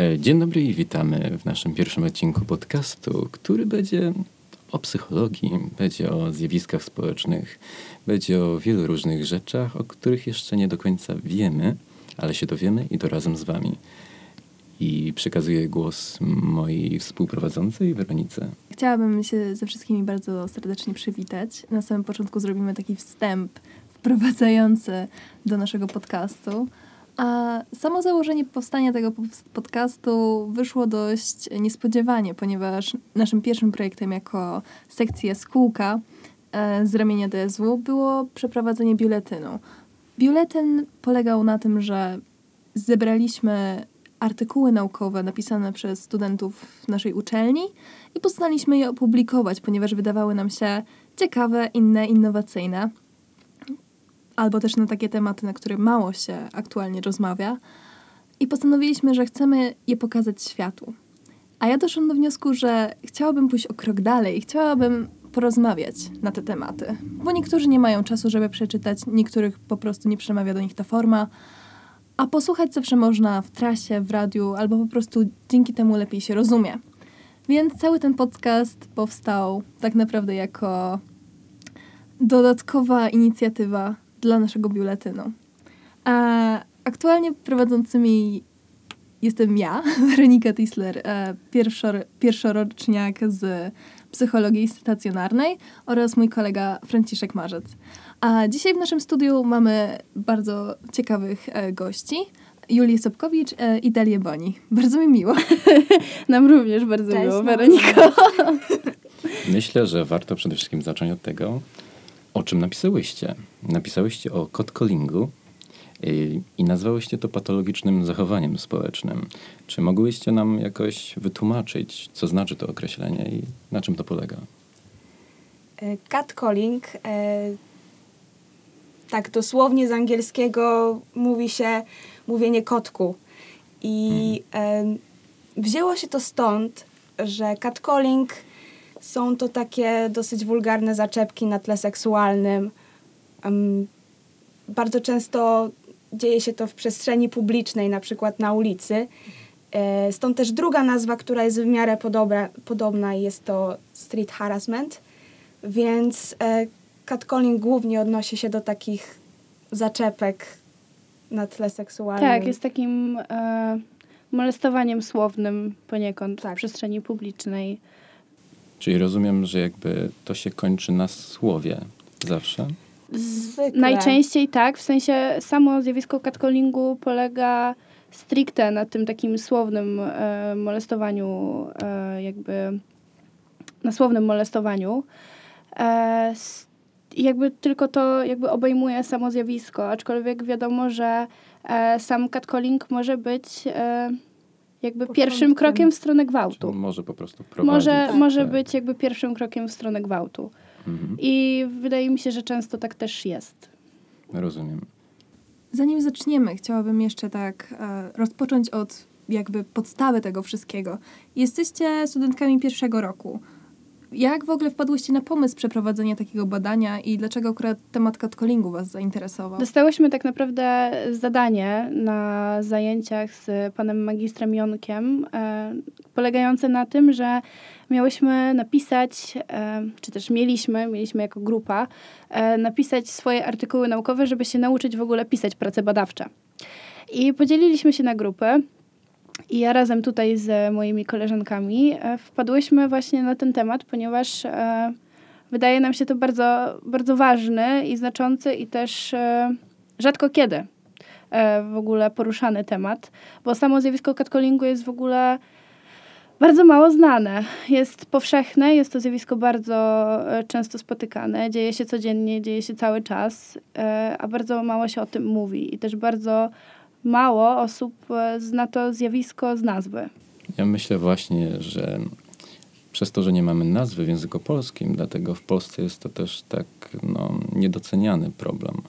E, dzień dobry i witamy w naszym pierwszym odcinku podcastu, który będzie o psychologii, będzie o zjawiskach społecznych, będzie o wielu różnych rzeczach, o których jeszcze nie do końca wiemy, ale się dowiemy i to razem z Wami. I przekazuję głos mojej współprowadzącej Weronice. Chciałabym się ze wszystkimi bardzo serdecznie przywitać. Na samym początku zrobimy taki wstęp wprowadzający do naszego podcastu. A samo założenie powstania tego podcastu wyszło dość niespodziewanie, ponieważ naszym pierwszym projektem jako sekcja Skółka e, z ramienia DSW było przeprowadzenie biuletynu. Biuletyn polegał na tym, że zebraliśmy artykuły naukowe napisane przez studentów naszej uczelni i postanowiliśmy je opublikować, ponieważ wydawały nam się ciekawe, inne, innowacyjne albo też na takie tematy, na które mało się aktualnie rozmawia. I postanowiliśmy, że chcemy je pokazać światu. A ja doszłam do wniosku, że chciałabym pójść o krok dalej, chciałabym porozmawiać na te tematy, bo niektórzy nie mają czasu, żeby przeczytać, niektórych po prostu nie przemawia do nich ta forma, a posłuchać zawsze można w trasie, w radiu, albo po prostu dzięki temu lepiej się rozumie. Więc cały ten podcast powstał tak naprawdę jako dodatkowa inicjatywa dla naszego biuletynu. A aktualnie prowadzącymi jestem ja, Weronika Tisler, e, pierwszor, pierwszoroczniak z psychologii stacjonarnej oraz mój kolega Franciszek Marzec. A dzisiaj w naszym studiu mamy bardzo ciekawych e, gości. Julię Sobkowicz e, i Dalię Boni. Bardzo mi miło. Nam również bardzo Cześć, miło, Weroniko. Myślę, że warto przede wszystkim zacząć od tego, o czym napisałyście. Napisałyście o catcallingu y, i nazwałyście to patologicznym zachowaniem społecznym. Czy mogłyście nam jakoś wytłumaczyć, co znaczy to określenie i na czym to polega? E, catcalling, e, tak dosłownie z angielskiego mówi się mówienie kotku. I hmm. e, wzięło się to stąd, że catcalling są to takie dosyć wulgarne zaczepki na tle seksualnym. Um, bardzo często dzieje się to w przestrzeni publicznej, na przykład na ulicy. E, stąd też druga nazwa, która jest w miarę podobna, podobna jest to street harassment. Więc e, catcalling głównie odnosi się do takich zaczepek na tle seksualnym. Tak, jest takim e, molestowaniem słownym poniekąd tak. w przestrzeni publicznej. Czyli rozumiem, że jakby to się kończy na słowie zawsze? Zwykle. Najczęściej tak, w sensie samo zjawisko catcallingu polega stricte na tym takim słownym e, molestowaniu, e, jakby na słownym molestowaniu. E, jakby tylko to jakby obejmuje samo zjawisko, aczkolwiek wiadomo, że e, sam catcalling może być jakby pierwszym krokiem w stronę gwałtu. Czyli może po prostu prowadzić. Może, tak. może być jakby pierwszym krokiem w stronę gwałtu. Mhm. I wydaje mi się, że często tak też jest. Rozumiem. Zanim zaczniemy, chciałabym jeszcze tak e, rozpocząć od jakby podstawy tego wszystkiego. Jesteście studentkami pierwszego roku. Jak w ogóle wpadłyście na pomysł przeprowadzenia takiego badania i dlaczego akurat temat catcallingu Was zainteresował? Dostałyśmy tak naprawdę zadanie na zajęciach z panem magistrem Jonkiem, e, polegające na tym, że miałyśmy napisać, e, czy też mieliśmy, mieliśmy jako grupa, e, napisać swoje artykuły naukowe, żeby się nauczyć w ogóle pisać prace badawcze. I podzieliliśmy się na grupy. I ja razem tutaj z moimi koleżankami e, wpadłyśmy właśnie na ten temat, ponieważ e, wydaje nam się to bardzo, bardzo ważny i znaczący i też e, rzadko kiedy w ogóle poruszany temat, bo samo zjawisko catcallingu jest w ogóle bardzo mało znane. Jest powszechne, jest to zjawisko bardzo często spotykane, dzieje się codziennie, dzieje się cały czas, a bardzo mało się o tym mówi i też bardzo mało osób e, zna to zjawisko z nazwy. Ja myślę właśnie, że przez to, że nie mamy nazwy w języku polskim, dlatego w Polsce jest to też tak no, niedoceniany problem.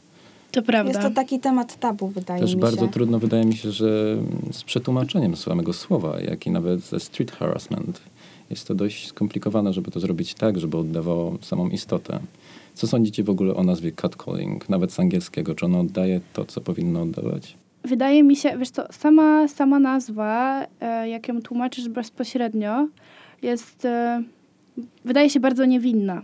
To prawda. Jest to taki temat tabu, wydaje też mi się. Też bardzo trudno, wydaje mi się, że z przetłumaczeniem samego słowa, jak i nawet ze street harassment. Jest to dość skomplikowane, żeby to zrobić tak, żeby oddawało samą istotę. Co sądzicie w ogóle o nazwie catcalling, nawet z angielskiego? Czy ono oddaje to, co powinno oddawać? Wydaje mi się, wiesz co, sama, sama nazwa, e, jak ją tłumaczysz bezpośrednio, jest, e, wydaje się bardzo niewinna.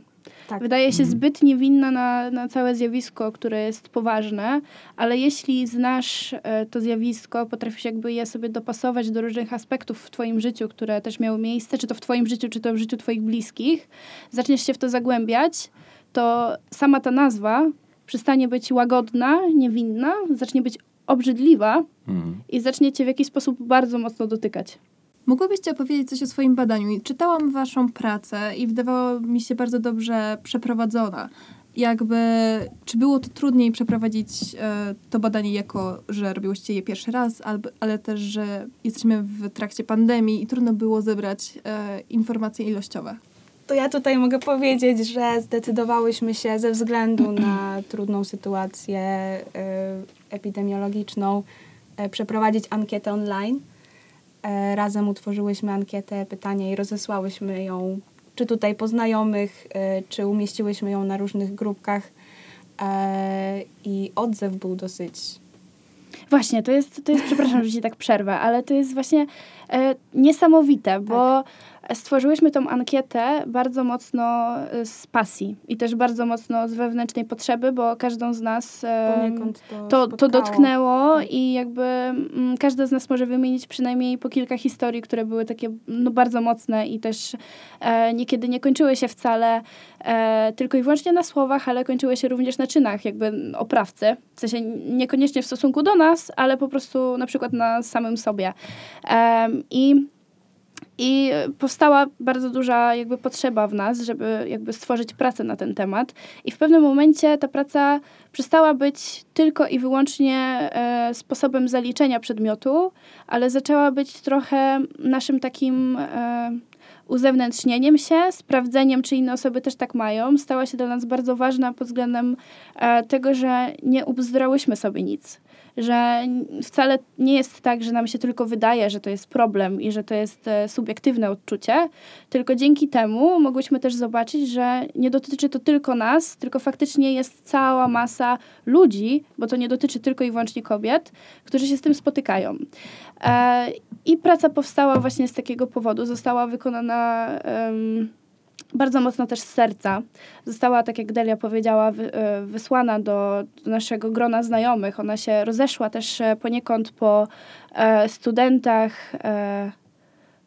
Tak. Wydaje się Mhm. zbyt niewinna na, na całe zjawisko, które jest poważne, ale jeśli znasz e, to zjawisko, potrafisz jakby je sobie dopasować do różnych aspektów w twoim życiu, które też miały miejsce, czy to w twoim życiu, czy to w życiu twoich bliskich, zaczniesz się w to zagłębiać, to sama ta nazwa przestanie być łagodna, niewinna, zacznie być obrzydliwa Mhm. i zacznie cię w jakiś sposób bardzo mocno dotykać. Mogłybyście opowiedzieć coś o swoim badaniu? Czytałam waszą pracę i wydawała mi się bardzo dobrze przeprowadzona. Jakby, czy było to trudniej przeprowadzić e, to badanie jako, że robiłyście je pierwszy raz, albo, ale też, że jesteśmy w trakcie pandemii i trudno było zebrać e, informacje ilościowe? To ja tutaj mogę powiedzieć, że zdecydowałyśmy się ze względu na trudną sytuację y, epidemiologiczną y, przeprowadzić ankietę online. E, razem utworzyłyśmy ankietę, pytania i rozesłałyśmy ją czy tutaj po znajomych, y, czy umieściłyśmy ją na różnych grupkach. E, I odzew był dosyć Właśnie, to jest, to jest przepraszam, że ci tak przerwę, ale to jest właśnie e, niesamowite, bo stworzyłyśmy tą ankietę bardzo mocno e, z pasji i też bardzo mocno z wewnętrznej potrzeby, bo każdą z nas e, to, to, to dotknęło Tak. i jakby mm, każda z nas może wymienić przynajmniej po kilka historii, które były takie no, bardzo mocne i też e, niekiedy nie kończyły się wcale e, tylko i wyłącznie na słowach, ale kończyły się również na czynach jakby oprawcy. W sensie niekoniecznie w stosunku do nas, ale po prostu na przykład na samym sobie. Em, I i powstała bardzo duża jakby potrzeba w nas, żeby jakby stworzyć pracę na ten temat. I w pewnym momencie ta praca przestała być tylko i wyłącznie e, sposobem zaliczenia przedmiotu, ale zaczęła być trochę naszym takim e, uzewnętrznieniem się, sprawdzeniem, czy inne osoby też tak mają. Stała się dla nas bardzo ważna pod względem e, tego, że nie ubzdrałyśmy sobie nic. Że wcale nie jest tak, że nam się tylko wydaje, że to jest problem i że to jest e, subiektywne odczucie, tylko dzięki temu mogłyśmy też zobaczyć, że nie dotyczy to tylko nas, tylko faktycznie jest cała masa ludzi, bo to nie dotyczy tylko i wyłącznie kobiet, którzy się z tym spotykają. E, I praca powstała właśnie z takiego powodu. Została wykonana em, bardzo mocno też z serca. Została, tak jak Delia powiedziała, wy, e, wysłana do, do naszego grona znajomych. Ona się rozeszła też e, poniekąd po e, studentach e,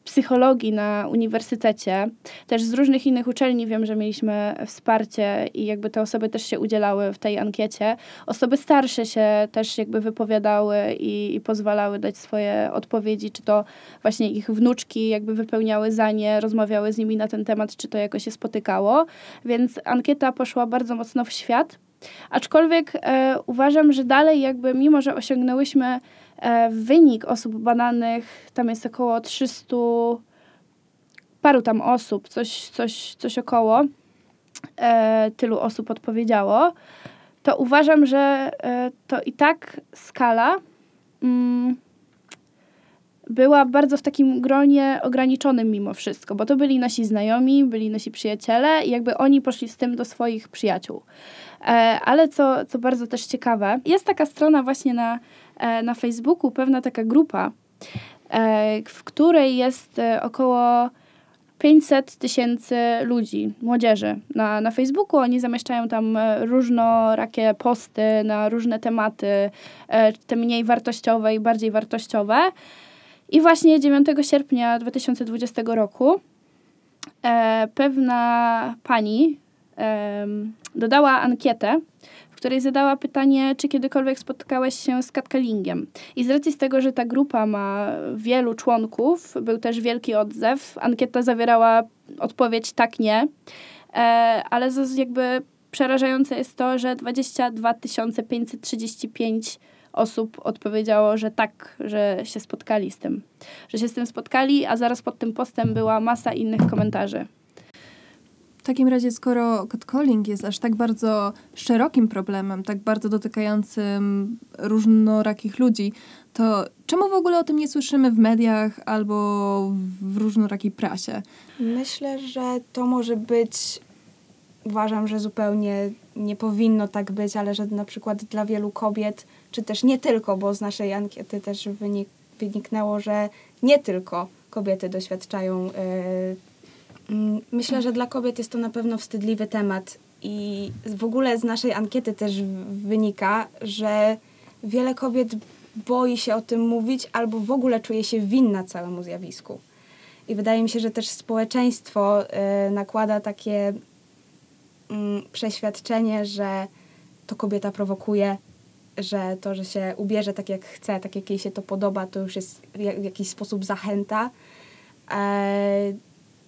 psychologii na uniwersytecie. Też z różnych innych uczelni wiem, że mieliśmy wsparcie i jakby te osoby też się udzielały w tej ankiecie. Osoby starsze się też jakby wypowiadały i, i pozwalały dać swoje odpowiedzi, czy to właśnie ich wnuczki jakby wypełniały za nie, rozmawiały z nimi na ten temat, czy to jakoś się spotykało. Więc ankieta poszła bardzo mocno w świat. Aczkolwiek e, uważam, że dalej jakby, mimo że osiągnęłyśmy wynik osób badanych, tam jest około 300 paru tam osób, coś, coś, coś około e, tylu osób odpowiedziało, to uważam, że e, to i tak skala mm, była bardzo w takim gronie ograniczonym mimo wszystko, bo to byli nasi znajomi, byli nasi przyjaciele i jakby oni poszli z tym do swoich przyjaciół. E, ale co, co bardzo też ciekawe, jest taka strona właśnie na, e, na Facebooku, pewna taka grupa, e, w której jest e, około 500 tysięcy ludzi, młodzieży na, na Facebooku. Oni zamieszczają tam e, różnorakie posty na różne tematy, e, te mniej wartościowe i bardziej wartościowe. I właśnie 9 sierpnia 2020 roku e, pewna pani dodała ankietę, w której zadała pytanie, czy kiedykolwiek spotkałeś się z catcallingiem. I z racji z tego, że ta grupa ma wielu członków, był też wielki odzew, ankieta zawierała odpowiedź tak, nie, e, ale jakby przerażające jest to, że 22 535 osób odpowiedziało, że tak, że się spotkali z tym. Że się z tym spotkali, a zaraz pod tym postem była masa innych komentarzy. W takim razie, skoro catcalling jest aż tak bardzo szerokim problemem, tak bardzo dotykającym różnorakich ludzi, to czemu w ogóle o tym nie słyszymy w mediach albo w różnorakiej prasie? Myślę, że to może być, uważam, że zupełnie nie powinno tak być, ale że na przykład dla wielu kobiet czy też nie tylko, bo z naszej ankiety też wynik, wyniknęło, że nie tylko kobiety doświadczają. Yy, myślę, że dla kobiet jest to na pewno wstydliwy temat i w ogóle z naszej ankiety też wynika, że wiele kobiet boi się o tym mówić albo w ogóle czuje się winna całemu zjawisku. I wydaje mi się, że też społeczeństwo y, nakłada takie y, przeświadczenie, że to kobieta prowokuje, że to, że się ubierze tak jak chce, tak jak jej się to podoba, to już jest w jakiś sposób zachęta. E,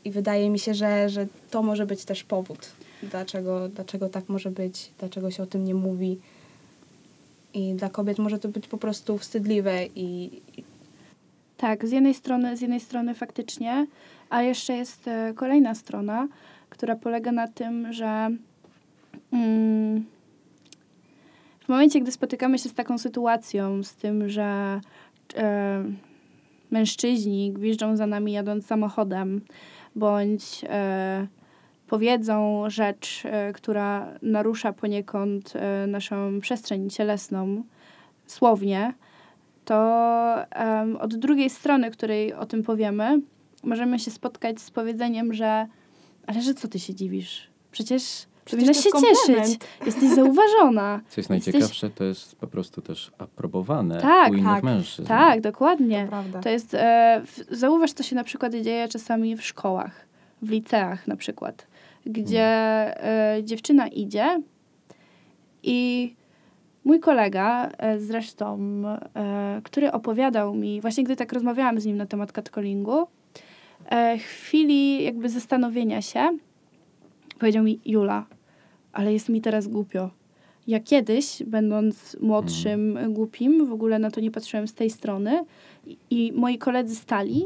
I wydaje mi się, że, że to może być też powód, dlaczego, dlaczego tak może być, dlaczego się o tym nie mówi. I dla kobiet może to być po prostu wstydliwe i, tak, z jednej strony, z jednej strony faktycznie, a jeszcze jest e, kolejna strona, która polega na tym, że mm, w momencie, gdy spotykamy się z taką sytuacją, z tym, że e, mężczyźni gwiżdżą za nami jadąc samochodem, bądź e, powiedzą rzecz, e, która narusza poniekąd e, naszą przestrzeń cielesną, słownie, to od drugiej strony, której o tym powiemy, możemy się spotkać z powiedzeniem, że ale że co ty się dziwisz? Przecież, Przecież powinnaś się cieszyć. Jesteś zauważona. Co jest najciekawsze, to jest po prostu też aprobowane tak, u innych tak, mężczyzn. Tak, dokładnie. To, to jest, e, w, zauważ, co się na przykład dzieje czasami w szkołach, w liceach na przykład, gdzie hmm. e, dziewczyna idzie i Mój kolega e, zresztą, e, który opowiadał mi, właśnie gdy tak rozmawiałam z nim na temat catcallingu, e, chwili jakby zastanowienia się, powiedział mi, Jula, ale jest mi teraz głupio. Ja kiedyś, będąc młodszym, mm. głupim, w ogóle na to nie patrzyłem z tej strony i, i moi koledzy stali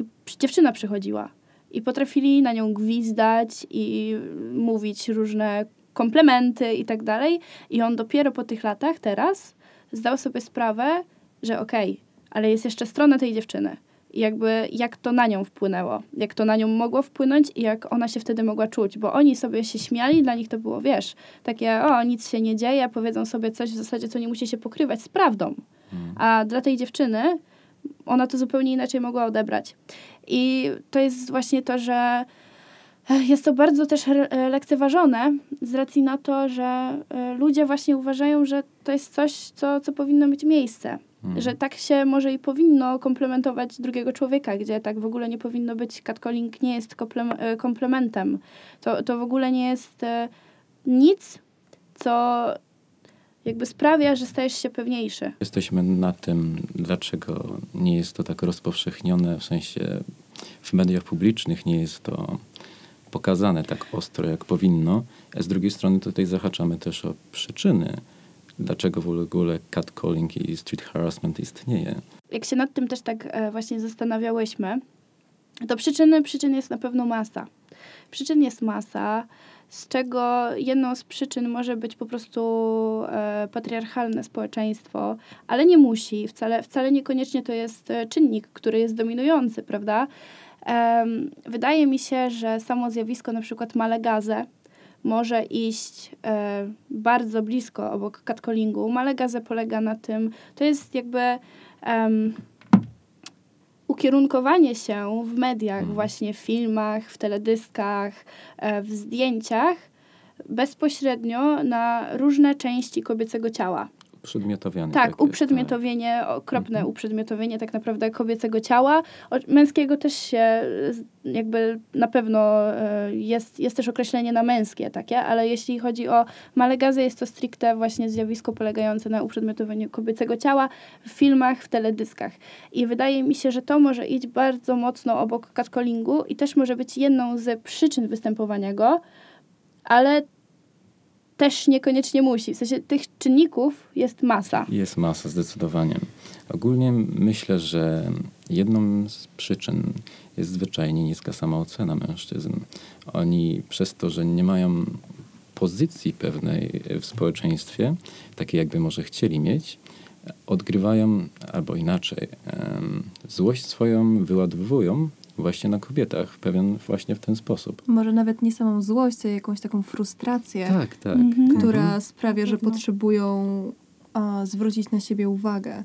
i dziewczyna przychodziła i potrafili na nią gwizdać i mówić różne komplementy i tak dalej. I on dopiero po tych latach teraz zdał sobie sprawę, że okej, okay, ale jest jeszcze strona tej dziewczyny. Jakby jak to na nią wpłynęło, jak to na nią mogło wpłynąć i jak ona się wtedy mogła czuć, bo oni sobie się śmiali, dla nich to było, wiesz, takie, o, nic się nie dzieje, powiedzą sobie coś w zasadzie, co nie musi się pokrywać z prawdą. Hmm. A dla tej dziewczyny ona to zupełnie inaczej mogła odebrać. I to jest właśnie to, że jest to bardzo też e, lekceważone z racji na to, że e, ludzie właśnie uważają, że to jest coś, co, co powinno mieć miejsce. Hmm. Że tak się może i powinno komplementować drugiego człowieka, gdzie tak w ogóle nie powinno być. Catcalling nie jest e, komplementem. To, to w ogóle nie jest nic, co jakby sprawia, że stajesz się pewniejszy. Jesteśmy na tym, dlaczego nie jest to tak rozpowszechnione, w sensie w mediach publicznych nie jest to pokazane tak ostro, jak powinno. A z drugiej strony tutaj zahaczamy też o przyczyny, dlaczego w ogóle catcalling i street harassment istnieje. Jak się nad tym też tak e, właśnie zastanawiałyśmy, to przyczyny, przyczyn jest na pewno masa. Przyczyn jest masa, z czego jedną z przyczyn może być po prostu e, patriarchalne społeczeństwo, ale nie musi, wcale, wcale niekoniecznie to jest e, czynnik, który jest dominujący, prawda? Wydaje mi się, że samo zjawisko na przykład malegazę może iść e, bardzo blisko obok catcallingu. Malegazę polega na tym, to jest jakby um, ukierunkowanie się w mediach, mhm. właśnie w filmach, w teledyskach, e, w zdjęciach bezpośrednio na różne części kobiecego ciała. Uprzedmiotowianie. Tak, tak uprzedmiotowienie, tak. okropne mhm. uprzedmiotowienie tak naprawdę kobiecego ciała. O, męskiego też się jakby na pewno e, jest, jest też określenie na męskie takie, ale jeśli chodzi o malegazę, jest to stricte właśnie zjawisko polegające na uprzedmiotowaniu kobiecego ciała w filmach, w teledyskach. I wydaje mi się, że to może iść bardzo mocno obok catcallingu i też może być jedną z przyczyn występowania go, ale też niekoniecznie musi. W sensie tych czynników jest masa. Jest masa, zdecydowanie. Ogólnie myślę, że jedną z przyczyn jest zwyczajnie niska samoocena mężczyzn. Oni przez to, że nie mają pozycji pewnej w społeczeństwie, takiej jakby może chcieli mieć, odgrywają, albo inaczej, złość swoją wyładowują właśnie na kobietach, w pewien właśnie w ten sposób. Może nawet nie samą złość, ale jakąś taką frustrację, tak, tak. Mhm. która mhm. sprawia, że potrzebują a, zwrócić na siebie uwagę,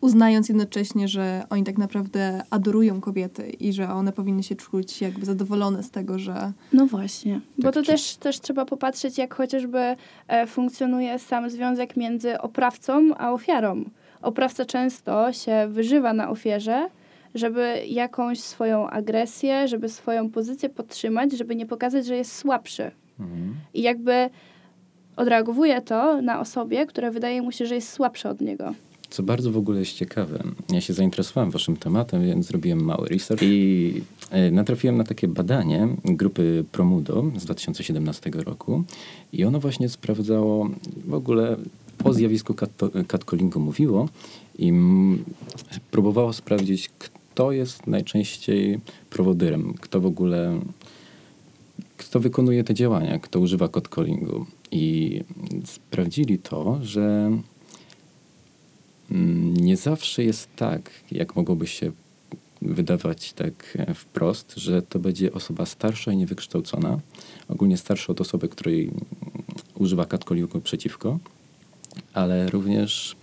uznając jednocześnie, że oni tak naprawdę adorują kobiety i że one powinny się czuć jakby zadowolone z tego, że No właśnie, bo Tak, to czy- też, też trzeba popatrzeć, jak chociażby e, funkcjonuje sam związek między oprawcą a ofiarą. Oprawca często się wyżywa na ofierze, żeby jakąś swoją agresję, żeby swoją pozycję podtrzymać, żeby nie pokazać, że jest słabszy. Mhm. I jakby odreagowuje to na osobie, która wydaje mu się, że jest słabsza od niego. Co bardzo w ogóle jest ciekawe, ja się zainteresowałem waszym tematem, więc zrobiłem mały research i e, natrafiłem na takie badanie grupy Promudo z 2017 roku i ono właśnie sprawdzało w ogóle o zjawisku cat- catcallingu mówiło i próbowało sprawdzić, kto jest najczęściej prowodyrem, kto w ogóle kto wykonuje te działania, kto używa catcallingu. I sprawdzili to, że Mm, Nie zawsze jest tak, jak mogłoby się wydawać tak e, wprost, że to będzie osoba starsza i niewykształcona, ogólnie starsza od osoby, której mm, używa catcallingu przeciwko, ale również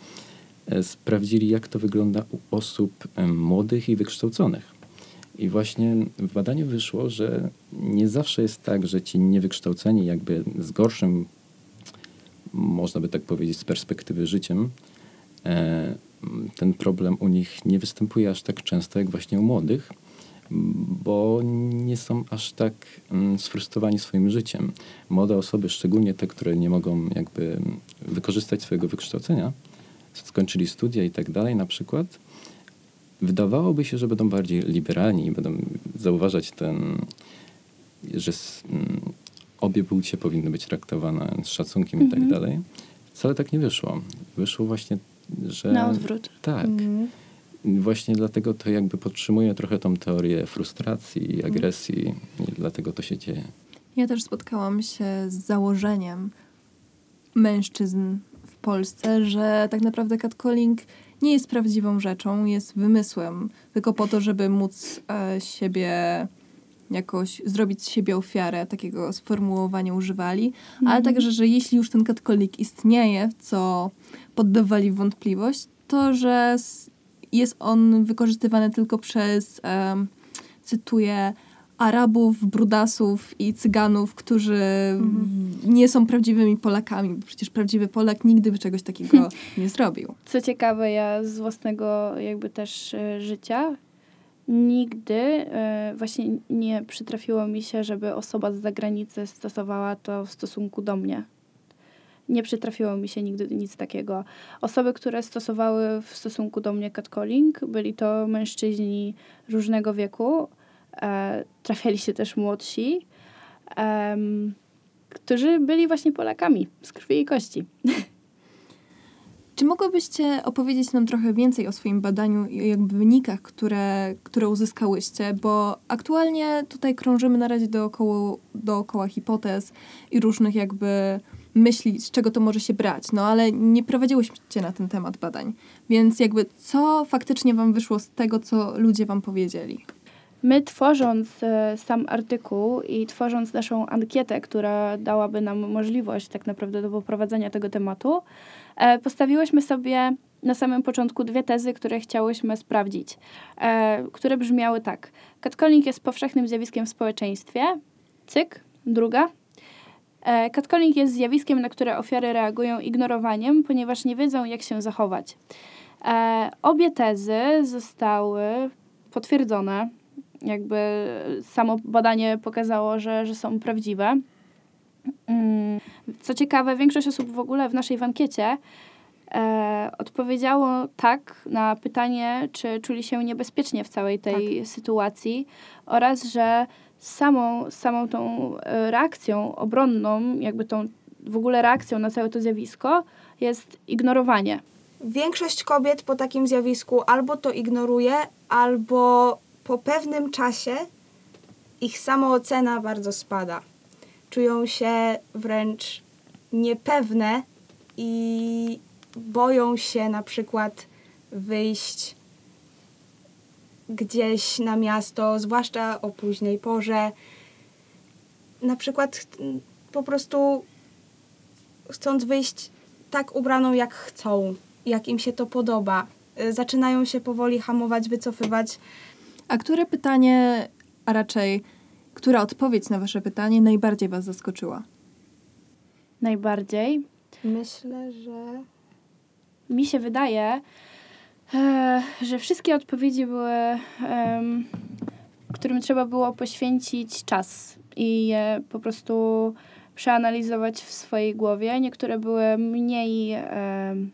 sprawdzili, jak to wygląda u osób em, młodych i wykształconych. I właśnie w badaniu wyszło, że nie zawsze jest tak, że ci niewykształceni jakby z gorszym, można by tak powiedzieć, z perspektywy życiem, e, ten problem u nich nie występuje aż tak często jak właśnie u młodych, bo nie są aż tak mm, sfrustrowani swoim życiem. Młode osoby, szczególnie te, które nie mogą jakby wykorzystać swojego wykształcenia, skończyli studia i tak dalej na przykład, wydawałoby się, że będą bardziej liberalni i będą zauważać ten, że mm, obie płcie powinny być traktowane z szacunkiem i tak Mhm. dalej. Wcale tak nie wyszło. Wyszło właśnie, że... Na odwrót. Tak. mm, Właśnie dlatego to jakby podtrzymuje trochę tą teorię frustracji i agresji i dlatego to się dzieje. Ja też spotkałam się z założeniem mężczyzn w Polsce, że tak naprawdę catcalling nie jest prawdziwą rzeczą, jest wymysłem, tylko po to, żeby móc e, siebie jakoś zrobić z siebie ofiarę, takiego sformułowania używali, ale także, że jeśli już ten catcalling istnieje, co poddawali wątpliwość, to że jest on wykorzystywany tylko przez, em, cytuję, Arabów, Brudasów i Cyganów, którzy nie są prawdziwymi Polakami, bo przecież prawdziwy Polak nigdy by czegoś takiego nie zrobił. Co ciekawe, ja z własnego jakby też e, życia nigdy e, właśnie nie przytrafiło mi się, żeby osoba z zagranicy stosowała to w stosunku do mnie. Nie przytrafiło mi się nigdy nic takiego. Osoby, które stosowały w stosunku do mnie catcalling, byli to mężczyźni różnego wieku, trafiali się też młodsi, którzy byli właśnie Polakami z krwi i kości. Czy mogłybyście opowiedzieć nam trochę więcej o swoim badaniu i jakby wynikach, które, które uzyskałyście? Bo aktualnie tutaj krążymy na razie dookoła, dookoła hipotez i różnych jakby myśli, z czego to może się brać. No ale nie prowadziłyście na ten temat badań. Więc jakby co faktycznie wam wyszło z tego, co ludzie wam powiedzieli? My tworząc e, sam artykuł i tworząc naszą ankietę, która dałaby nam możliwość tak naprawdę do poprowadzenia tego tematu, e, postawiłyśmy sobie na samym początku dwie tezy, które chciałyśmy sprawdzić, e, które brzmiały tak. Catcalling jest powszechnym zjawiskiem w społeczeństwie. Cyk. Druga. Catcalling jest zjawiskiem, na które ofiary reagują ignorowaniem, ponieważ nie wiedzą, jak się zachować. Obie tezy zostały potwierdzone jakby samo badanie pokazało, że, że są prawdziwe. Mm, Co ciekawe, większość osób w ogóle w naszej ankiecie e, odpowiedziało tak na pytanie, czy czuli się niebezpiecznie w całej tej sytuacji oraz, że samą, samą tą e, reakcją obronną, jakby tą w ogóle reakcją na całe to zjawisko jest ignorowanie. Większość kobiet po takim zjawisku albo to ignoruje, albo po pewnym czasie ich samoocena bardzo spada. Czują się wręcz niepewne i boją się na przykład wyjść gdzieś na miasto, zwłaszcza o późnej porze. Na przykład po prostu chcąc wyjść tak ubraną, jak chcą, jak im się to podoba. Zaczynają się powoli hamować, wycofywać. A które pytanie, a raczej która odpowiedź na wasze pytanie najbardziej was zaskoczyła? Najbardziej Myślę, że mi się wydaje, e, że wszystkie odpowiedzi były, em, którym trzeba było poświęcić czas i je po prostu przeanalizować w swojej głowie. Niektóre były mniej em,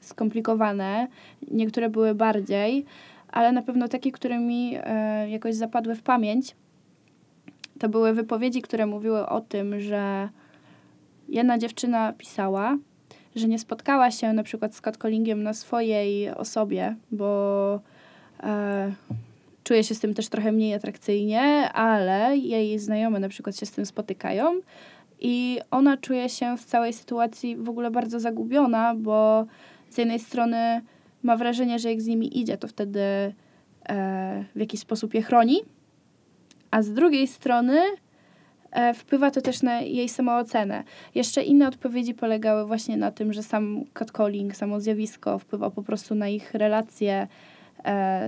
skomplikowane, niektóre były bardziej, ale na pewno takie, które mi e, jakoś zapadły w pamięć, to były wypowiedzi, które mówiły o tym, że jedna dziewczyna pisała, że nie spotkała się na przykład z catcallingiem na swojej osobie, bo e, czuje się z tym też trochę mniej atrakcyjnie, ale jej znajome na przykład się z tym spotykają i ona czuje się w całej sytuacji w ogóle bardzo zagubiona, bo z jednej strony ma wrażenie, że jak z nimi idzie, to wtedy e, w jakiś sposób je chroni, a z drugiej strony e, wpływa to też na jej samoocenę. Jeszcze inne odpowiedzi polegały właśnie na tym, że sam catcalling, samo zjawisko wpływa po prostu na ich relacje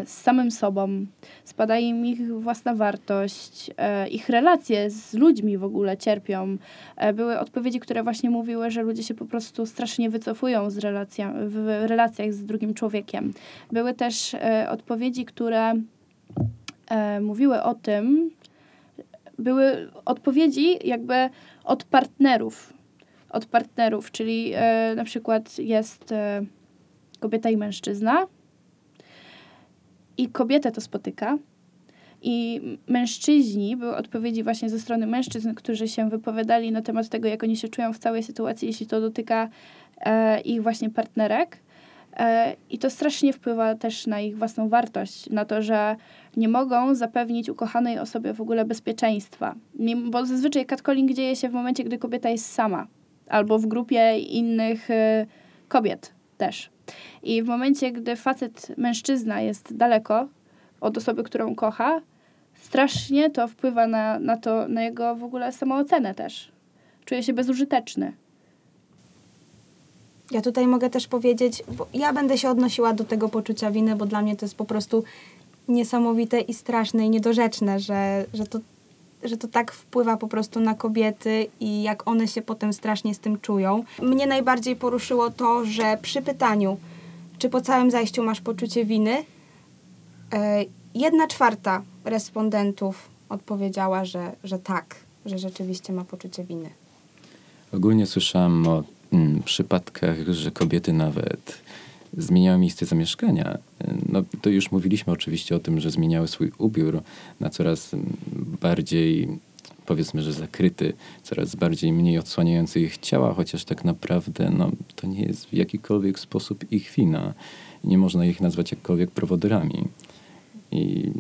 z samym sobą, spada im ich własna wartość, e, ich relacje z ludźmi w ogóle cierpią. E, były odpowiedzi, które właśnie mówiły, że ludzie się po prostu strasznie wycofują z relacja, w relacjach z drugim człowiekiem. Były też e, odpowiedzi, które e, mówiły o tym, były odpowiedzi jakby od partnerów. Od partnerów, czyli e, na przykład jest e, kobieta i mężczyzna i kobietę to spotyka i mężczyźni, były odpowiedzi właśnie ze strony mężczyzn, którzy się wypowiadali na temat tego, jak oni się czują w całej sytuacji, jeśli to dotyka e, ich właśnie partnerek. E, I to strasznie wpływa też na ich własną wartość, na to, że nie mogą zapewnić ukochanej osobie w ogóle bezpieczeństwa. Bo zazwyczaj catcalling dzieje się w momencie, gdy kobieta jest sama albo w grupie innych y, kobiet też. I w momencie, gdy facet, mężczyzna jest daleko od osoby, którą kocha, strasznie to wpływa na, na to, na jego w ogóle samoocenę też. Czuje się bezużyteczny. Ja tutaj mogę też powiedzieć, bo ja będę się odnosiła do tego poczucia winy, bo dla mnie to jest po prostu niesamowite i straszne i niedorzeczne, że, że, to, że to tak wpływa po prostu na kobiety i jak one się potem strasznie z tym czują. Mnie najbardziej poruszyło to, że przy pytaniu, czy po całym zajściu masz poczucie winy, e, jedna czwarta respondentów odpowiedziała, że, że tak, że rzeczywiście ma poczucie winy. Ogólnie słyszałam o mm, przypadkach, że kobiety nawet zmieniały miejsce zamieszkania. No, to już mówiliśmy oczywiście o tym, że zmieniały swój ubiór na coraz bardziej, powiedzmy, że zakryty, coraz bardziej mniej odsłaniający ich ciała, chociaż tak naprawdę no, to nie jest w jakikolwiek sposób ich wina. Nie można ich nazwać jakkolwiek prowodyrami. I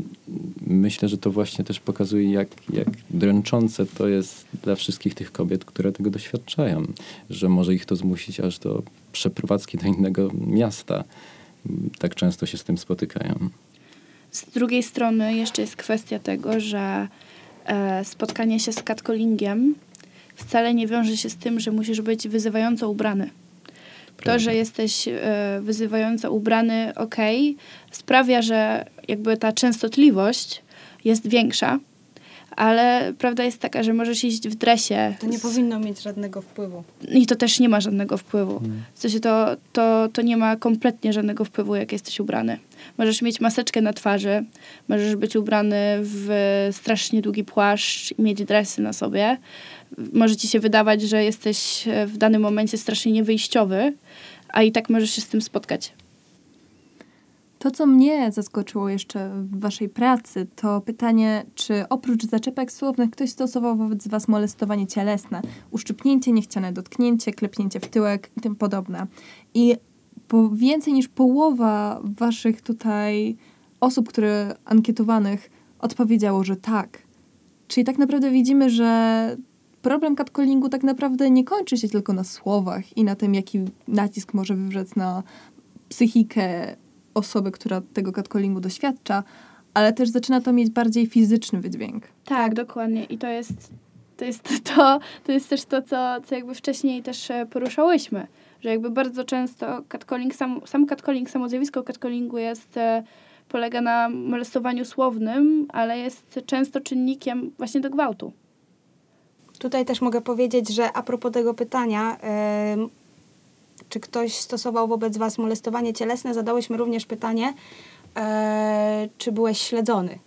myślę, że to właśnie też pokazuje, jak, jak dręczące to jest dla wszystkich tych kobiet, które tego doświadczają, że może ich to zmusić aż do przeprowadzki do innego miasta. Tak często się z tym spotykają. Z drugiej strony jeszcze jest kwestia tego, że e, spotkanie się z catcallingiem wcale nie wiąże się z tym, że musisz być wyzywająco ubrany. To, że jesteś e, wyzywająco ubrany, ok, sprawia, że jakby ta częstotliwość jest większa, ale prawda jest taka, że możesz iść w dresie. To nie z- powinno mieć żadnego wpływu. I to też nie ma żadnego wpływu. W sensie to, to, to nie ma kompletnie żadnego wpływu, jak jesteś ubrany. Możesz mieć maseczkę na twarzy, możesz być ubrany w strasznie długi płaszcz i mieć dresy na sobie. Może ci się wydawać, że jesteś e, w danym momencie strasznie niewyjściowy, a i tak możesz się z tym spotkać. To, co mnie zaskoczyło jeszcze w waszej pracy, to pytanie, czy oprócz zaczepek słownych ktoś stosował wobec was molestowanie cielesne, uszczypnięcie, niechciane dotknięcie, klepnięcie w tyłek i tym podobne. I po więcej niż połowa waszych tutaj osób, które ankietowanych odpowiedziało, że tak. Czyli tak naprawdę widzimy, że problem catcallingu tak naprawdę nie kończy się tylko na słowach i na tym, jaki nacisk może wywrzeć na psychikę osoby, która tego catcallingu doświadcza, ale też zaczyna to mieć bardziej fizyczny wydźwięk. Tak, dokładnie. I to jest to jest to, to jest też to, co, co jakby wcześniej też e, poruszałyśmy, że jakby bardzo często catcalling, sam, sam catcalling, samo zjawisko catcallingu jest, e, polega na molestowaniu słownym, ale jest często czynnikiem właśnie do gwałtu. Tutaj też mogę powiedzieć, że a propos tego pytania, czy ktoś stosował wobec Was molestowanie cielesne, zadałyśmy również pytanie, e, czy byłeś śledzony.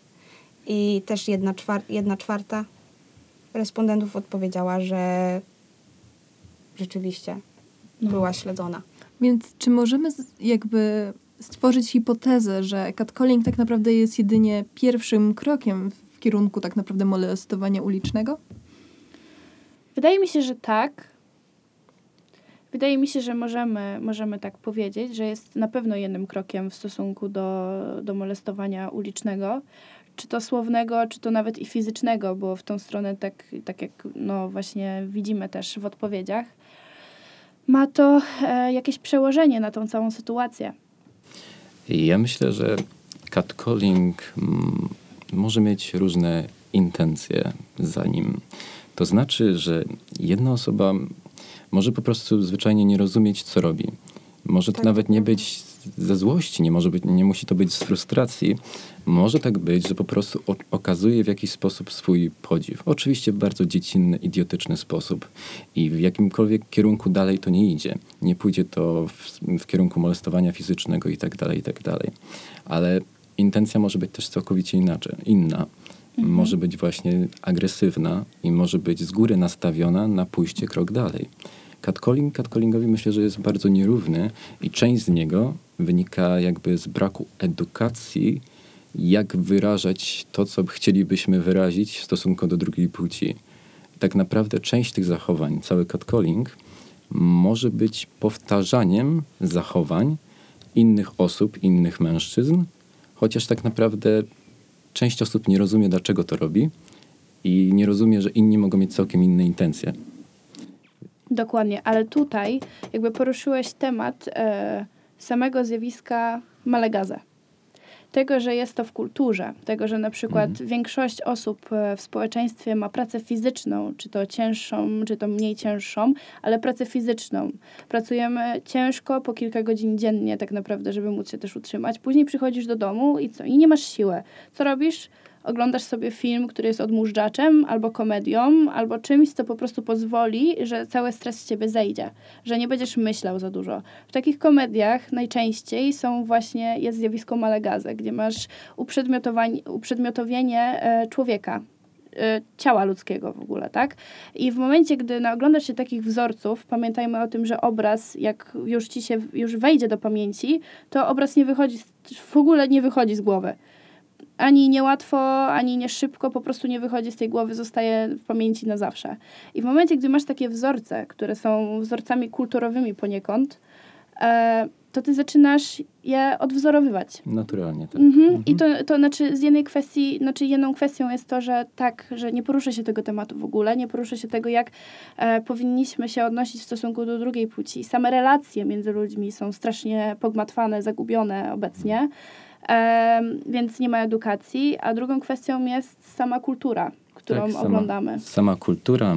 I też jedna, czwar- jedna czwarta respondentów odpowiedziała, że rzeczywiście No. była śledzona. Więc czy możemy jakby stworzyć hipotezę, że catcalling tak naprawdę jest jedynie pierwszym krokiem w kierunku tak naprawdę molestowania ulicznego? Wydaje mi się, że tak. Wydaje mi się, że możemy, możemy tak powiedzieć, że jest na pewno jednym krokiem w stosunku do, do molestowania ulicznego, czy to słownego, czy to nawet i fizycznego, bo w tą stronę, tak, tak jak no właśnie widzimy też w odpowiedziach, ma to e, jakieś przełożenie na tą całą sytuację. Ja myślę, że catcalling mm, może mieć różne intencje za nim. To znaczy, że jedna osoba może po prostu zwyczajnie nie rozumieć, co robi. Może to Tak, nawet nie być ze złości, nie, może być, nie musi to być z frustracji. Może tak być, że po prostu o, okazuje w jakiś sposób swój podziw. Oczywiście w bardzo dziecinny, idiotyczny sposób. I w jakimkolwiek kierunku dalej to nie idzie. Nie pójdzie to w, w kierunku molestowania fizycznego i tak dalej, i tak dalej. Ale intencja może być też całkowicie inaczej, inna. Może być właśnie agresywna i może być z góry nastawiona na pójście krok dalej. Catcalling, catcallingowi myślę, że jest bardzo nierówny i część z niego wynika jakby z braku edukacji, jak wyrażać to, co chcielibyśmy wyrazić w stosunku do drugiej płci. Tak naprawdę część tych zachowań, cały catcalling, może być powtarzaniem zachowań innych osób, innych mężczyzn, chociaż tak naprawdę część osób nie rozumie, dlaczego to robi i nie rozumie, że inni mogą mieć całkiem inne intencje. Dokładnie, ale tutaj jakby poruszyłeś temat e, samego zjawiska malegazę. Tego, że jest to w kulturze, tego, że na przykład większość osób e, w społeczeństwie ma pracę fizyczną, czy to cięższą, czy to mniej cięższą, ale pracę fizyczną. Pracujemy ciężko po kilka godzin dziennie tak naprawdę, żeby móc się też utrzymać. Później przychodzisz do domu i co? I nie masz siły. Co robisz? Oglądasz sobie film, który jest odmóżdżaczem, albo komedią, albo czymś, co po prostu pozwoli, że cały stres z ciebie zejdzie, że nie będziesz myślał za dużo. W takich komediach najczęściej są właśnie, jest zjawisko malegazy, gdzie masz uprzedmiotowienie e, człowieka, e, ciała ludzkiego w ogóle, tak? I w momencie, gdy no, oglądasz się takich wzorców, pamiętajmy o tym, że obraz, jak już ci się już wejdzie do pamięci, to obraz nie wychodzi, w ogóle nie wychodzi z głowy ani niełatwo, ani nie szybko, po prostu nie wychodzi z tej głowy, zostaje w pamięci na zawsze. I w momencie, gdy masz takie wzorce, które są wzorcami kulturowymi poniekąd, e, to ty zaczynasz je odwzorowywać. Naturalnie tak. Mhm. I to, to znaczy z jednej kwestii, znaczy jedną kwestią jest to, że tak, że nie porusza się tego tematu w ogóle, nie porusza się tego, jak e, powinniśmy się odnosić w stosunku do drugiej płci. Same relacje między ludźmi są strasznie pogmatwane, zagubione obecnie, Em, więc nie ma edukacji. A drugą kwestią jest sama kultura, którą Tak, sama- oglądamy. Sama kultura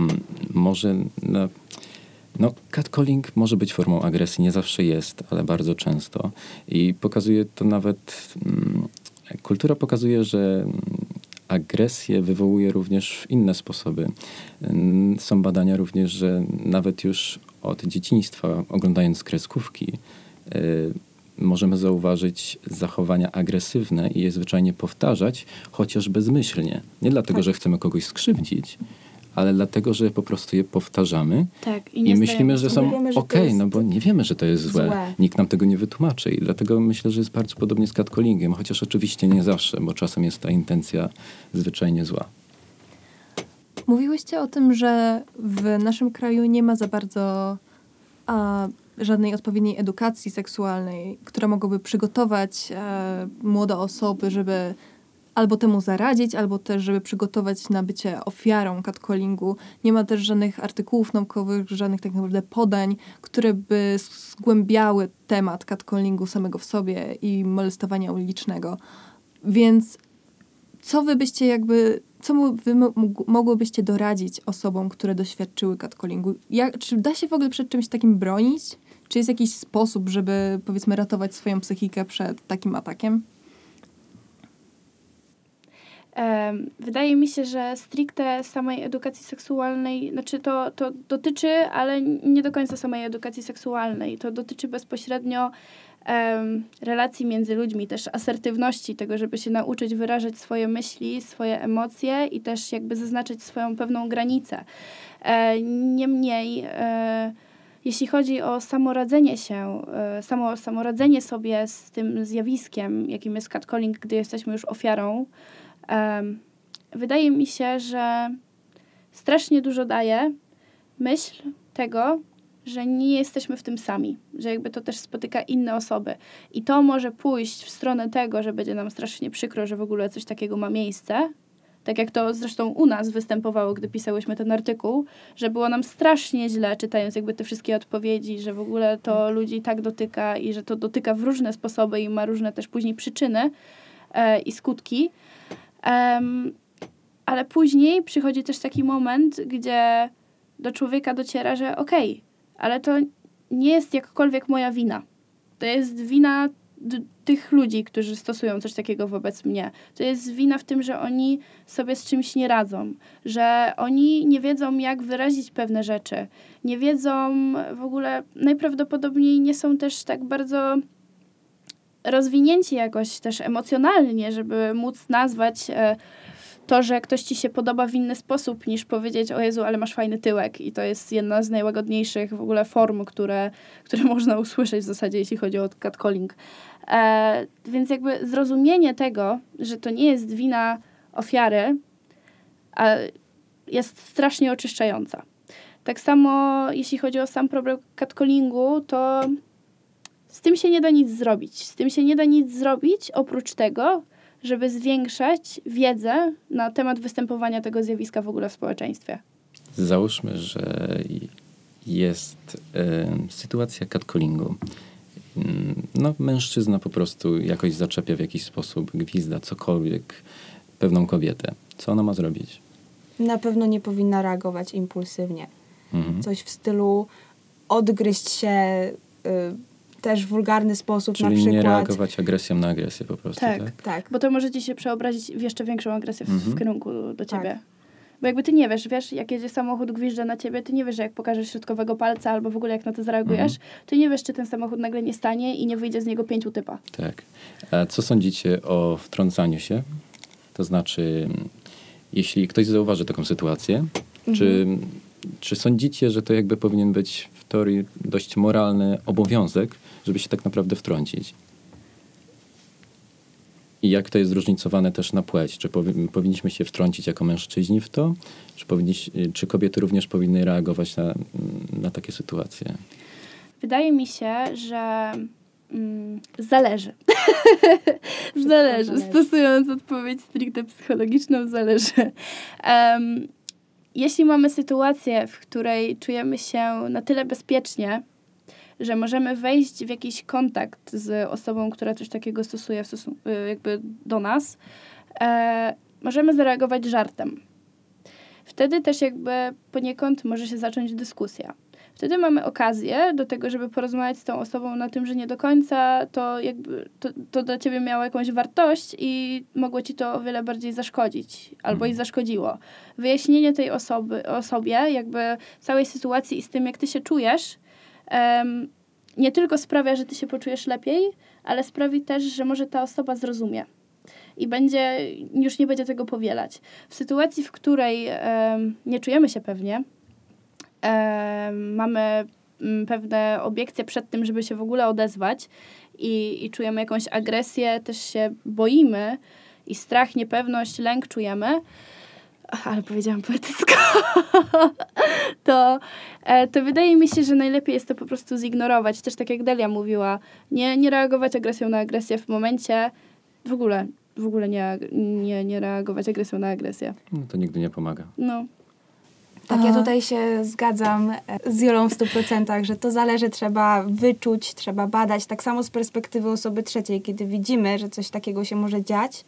może. No, no, catcalling może być formą agresji, nie zawsze jest, ale bardzo często. I pokazuje to nawet. Mm, kultura pokazuje, że mm, agresję wywołuje również w inne sposoby. Są badania również, że nawet już od dzieciństwa, oglądając kreskówki, y, możemy zauważyć zachowania agresywne i je zwyczajnie powtarzać, chociaż bezmyślnie. Nie dlatego, Tak. że chcemy kogoś skrzywdzić, ale dlatego, że po prostu je powtarzamy Tak, i, myślimy, że są okej, jest no bo nie wiemy, że to jest złe. złe. Nikt nam tego nie wytłumaczy i dlatego myślę, że jest bardzo podobnie z catcallingiem, chociaż oczywiście nie zawsze, bo czasem jest ta intencja zwyczajnie zła. Mówiłyście o tym, że w naszym kraju nie ma za bardzo a, żadnej odpowiedniej edukacji seksualnej, która mogłaby przygotować e, młode osoby, żeby albo temu zaradzić, albo też, żeby przygotować na bycie ofiarą catcallingu. Nie ma też żadnych artykułów naukowych, żadnych tak naprawdę podań, które by zgłębiały temat catcallingu samego w sobie i molestowania ulicznego. Więc co wy byście jakby, co wy mogłybyście doradzić osobom, które doświadczyły catcallingu? Jak, czy da się w ogóle przed czymś takim bronić? Czy jest jakiś sposób, żeby powiedzmy ratować swoją psychikę przed takim atakiem? Wydaje mi się, że stricte samej edukacji seksualnej, znaczy to, to dotyczy, ale nie do końca samej edukacji seksualnej. To dotyczy bezpośrednio um, relacji między ludźmi, też asertywności, tego, żeby się nauczyć wyrażać swoje myśli, swoje emocje i też jakby zaznaczyć swoją pewną granicę. E, niemniej, e, jeśli chodzi o samoradzenie się, e, samo, samoradzenie sobie z tym zjawiskiem, jakim jest catcalling, gdy jesteśmy już ofiarą, wydaje mi się, że strasznie dużo daje myśl tego, że nie jesteśmy w tym sami, że jakby to też spotyka inne osoby. I to może pójść w stronę tego, że będzie nam strasznie przykro, że w ogóle coś takiego ma miejsce. Tak jak to zresztą u nas występowało, gdy pisałyśmy ten artykuł, że było nam strasznie źle, czytając jakby te wszystkie odpowiedzi, że w ogóle to ludzi tak dotyka i że to dotyka w różne sposoby i ma różne też później przyczyny e, i skutki. Um, ale później przychodzi też taki moment, gdzie do człowieka dociera, że okej, okay, ale to nie jest jakkolwiek moja wina. To jest wina tych ludzi, którzy stosują coś takiego wobec mnie. To jest wina w tym, że oni sobie z czymś nie radzą, że oni nie wiedzą, jak wyrazić pewne rzeczy, nie wiedzą w ogóle, najprawdopodobniej nie są też tak bardzo rozwinięci jakoś też emocjonalnie, żeby móc nazwać e, to, że ktoś ci się podoba w inny sposób niż powiedzieć, o Jezu, ale masz fajny tyłek. I to jest jedna z najłagodniejszych w ogóle form, które, które można usłyszeć w zasadzie, jeśli chodzi o catcalling. E, więc jakby zrozumienie tego, że to nie jest wina ofiary, a jest strasznie oczyszczająca. Tak samo jeśli chodzi o sam problem catcallingu, to z tym się nie da nic zrobić. Z tym się nie da nic zrobić oprócz tego, żeby zwiększać wiedzę na temat występowania tego zjawiska w ogóle w społeczeństwie. Załóżmy, że jest y, sytuacja catcallingu. No, mężczyzna po prostu jakoś zaczepia w jakiś sposób, gwizda, cokolwiek, pewną kobietę. Co ona ma zrobić? Na pewno nie powinna reagować impulsywnie. Mhm. Coś w stylu odgryźć się y, też wulgarny sposób Czyli na przykład. nie reagować agresją na agresję po prostu, tak? Tak, tak. bo to może ci się przeobrazić w jeszcze większą agresję w, mhm. w kierunku do ciebie. Tak. Bo jakby ty nie wiesz, wiesz, jak jedzie samochód, gwizdże na ciebie, ty nie wiesz, że jak pokażesz środkowego palca albo w ogóle jak na to zareagujesz, mhm. ty nie wiesz, czy ten samochód nagle nie stanie i nie wyjdzie z niego pięciu typa. Tak. A co sądzicie o wtrącaniu się? To znaczy, jeśli ktoś zauważy taką sytuację, mhm. czy, czy sądzicie, że to jakby powinien być w teorii dość moralny obowiązek, żeby się tak naprawdę wtrącić. I jak to jest zróżnicowane też na płeć? Czy powinniśmy się wtrącić jako mężczyźni w to? Czy, czy kobiety również powinny reagować na, na takie sytuacje? Wydaje mi się, że mm, zależy. zależy. Stosując odpowiedź stricte psychologiczną, zależy. Um, jeśli mamy sytuację, w której czujemy się na tyle bezpiecznie, że możemy wejść w jakiś kontakt z osobą, która coś takiego stosuje y, jakby do nas, e, możemy zareagować żartem. Wtedy też jakby poniekąd może się zacząć dyskusja. Wtedy mamy okazję do tego, żeby porozmawiać z tą osobą na tym, że nie do końca to jakby to, to dla ciebie miało jakąś wartość i mogło ci to o wiele bardziej zaszkodzić albo i mhm. zaszkodziło. Wyjaśnienie tej osoby, osobie, jakby całej sytuacji i z tym, jak ty się czujesz, um, nie tylko sprawia, że ty się poczujesz lepiej, ale sprawi też, że może ta osoba zrozumie i będzie, już nie będzie tego powielać. W sytuacji, w której um, nie czujemy się pewnie, um, mamy um, pewne obiekcje przed tym, żeby się w ogóle odezwać i, i czujemy jakąś agresję, też się boimy i strach, niepewność, lęk czujemy, ale powiedziałam poetycko, to, e, to wydaje mi się, że najlepiej jest to po prostu zignorować. Też tak jak Delia mówiła, nie, nie reagować agresją na agresję w momencie, w ogóle, w ogóle nie, nie, nie reagować agresją na agresję. No to nigdy nie pomaga. No. Tak, ja tutaj się zgadzam e, z Jolą w 100%, że to zależy, trzeba wyczuć, trzeba badać. Tak samo z perspektywy osoby trzeciej, kiedy widzimy, że coś takiego się może dziać,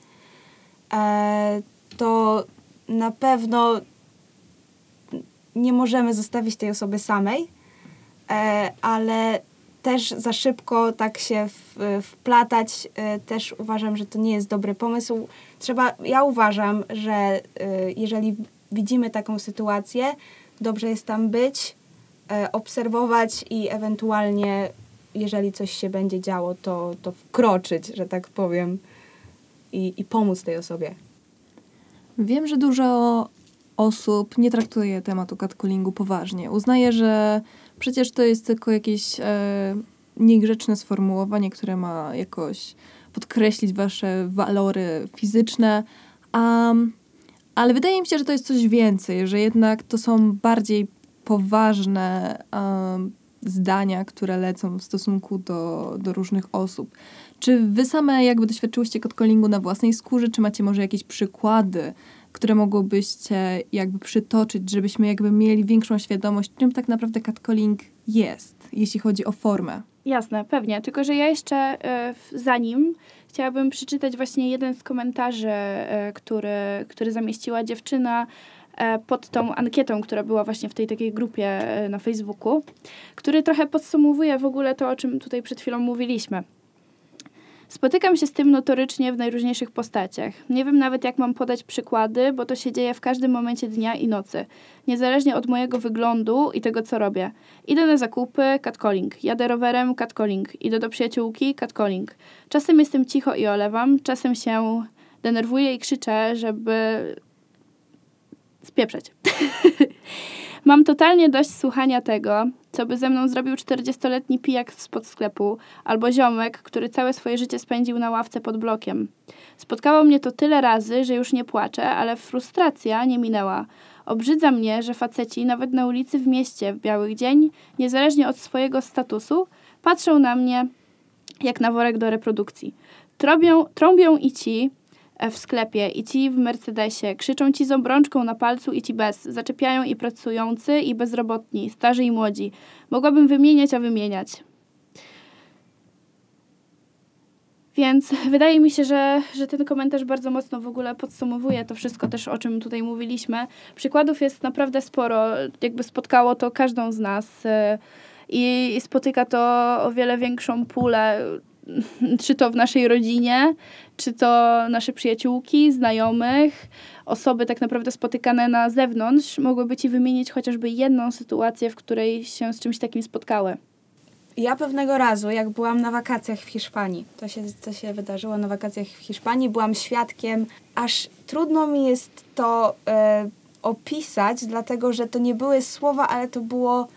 e, to na pewno nie możemy zostawić tej osoby samej, e, ale też za szybko tak się wplatać, e, też uważam, że to nie jest dobry pomysł. Trzeba, ja uważam, że e, jeżeli widzimy taką sytuację, dobrze jest tam być, obserwować i ewentualnie, jeżeli coś się będzie działo, to, to wkroczyć, że tak powiem, i, i pomóc tej osobie. Wiem, że dużo osób nie traktuje tematu catcallingu poważnie. Uznaje, że przecież to jest tylko jakieś e, niegrzeczne sformułowanie, które ma jakoś podkreślić wasze walory fizyczne. Ale wydaje mi się, że to jest coś więcej, że jednak to są bardziej poważne um, zdania, które lecą w stosunku do, do różnych osób. Czy wy same jakby doświadczyłyście catcallingu na własnej skórze, czy macie może jakieś przykłady, które mogłybyście jakby przytoczyć, żebyśmy jakby mieli większą świadomość, czym tak naprawdę catcalling jest, jeśli chodzi o formę? Jasne, pewnie. Tylko, że ja jeszcze e, zanim chciałabym przeczytać właśnie jeden z komentarzy, e, który, który zamieściła dziewczyna e, pod tą ankietą, która była właśnie w tej takiej grupie na Facebooku, który trochę podsumowuje w ogóle to, o czym tutaj przed chwilą mówiliśmy. Spotykam się z tym notorycznie w najróżniejszych postaciach. Nie wiem nawet, jak mam podać przykłady, bo to się dzieje w każdym momencie dnia i nocy. Niezależnie od mojego wyglądu i tego, co robię. Idę na zakupy, catcalling. Jadę rowerem, catcalling. Idę do przyjaciółki, catcalling. Czasem jestem cicho i olewam, czasem się denerwuję i krzyczę, żeby spieprzeć. Mam totalnie dość słuchania tego, co by ze mną zrobił 40-letni pijak spod sklepu albo ziomek, który całe swoje życie spędził na ławce pod blokiem. Spotkało mnie to tyle razy, że już nie płaczę, ale frustracja nie minęła. Obrzydza mnie, że faceci nawet na ulicy w mieście w biały dzień, niezależnie od swojego statusu, patrzą na mnie jak na worek do reprodukcji. Trąbią, trąbią i ci, w sklepie i ci w Mercedesie, krzyczą ci z obrączką na palcu i ci bez, zaczepiają i pracujący i bezrobotni, starzy i młodzi. Mogłabym wymieniać, a wymieniać. Więc wydaje mi się, że, że ten komentarz bardzo mocno w ogóle podsumowuje to wszystko też, o czym tutaj mówiliśmy. Przykładów jest naprawdę sporo, jakby spotkało to każdą z nas i, i spotyka to o wiele większą pulę czy to w naszej rodzinie, czy to nasze przyjaciółki, znajomych, osoby tak naprawdę spotykane na zewnątrz, mogłyby ci wymienić chociażby jedną sytuację, w której się z czymś takim spotkały. Ja pewnego razu, jak byłam na wakacjach w Hiszpanii, to się, to się wydarzyło na wakacjach w Hiszpanii, byłam świadkiem, aż trudno mi jest to e, opisać, dlatego że to nie były słowa, ale to było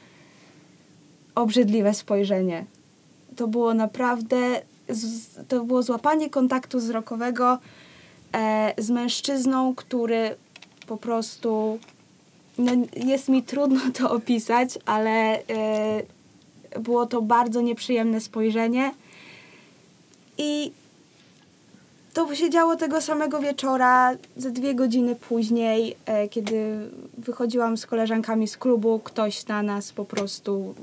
obrzydliwe spojrzenie to było naprawdę, to było złapanie kontaktu wzrokowego e, z mężczyzną, który po prostu, no jest mi trudno to opisać, ale e, było to bardzo nieprzyjemne spojrzenie. I to się działo tego samego wieczora, ze dwie godziny później, e, kiedy wychodziłam z koleżankami z klubu, ktoś na nas po prostu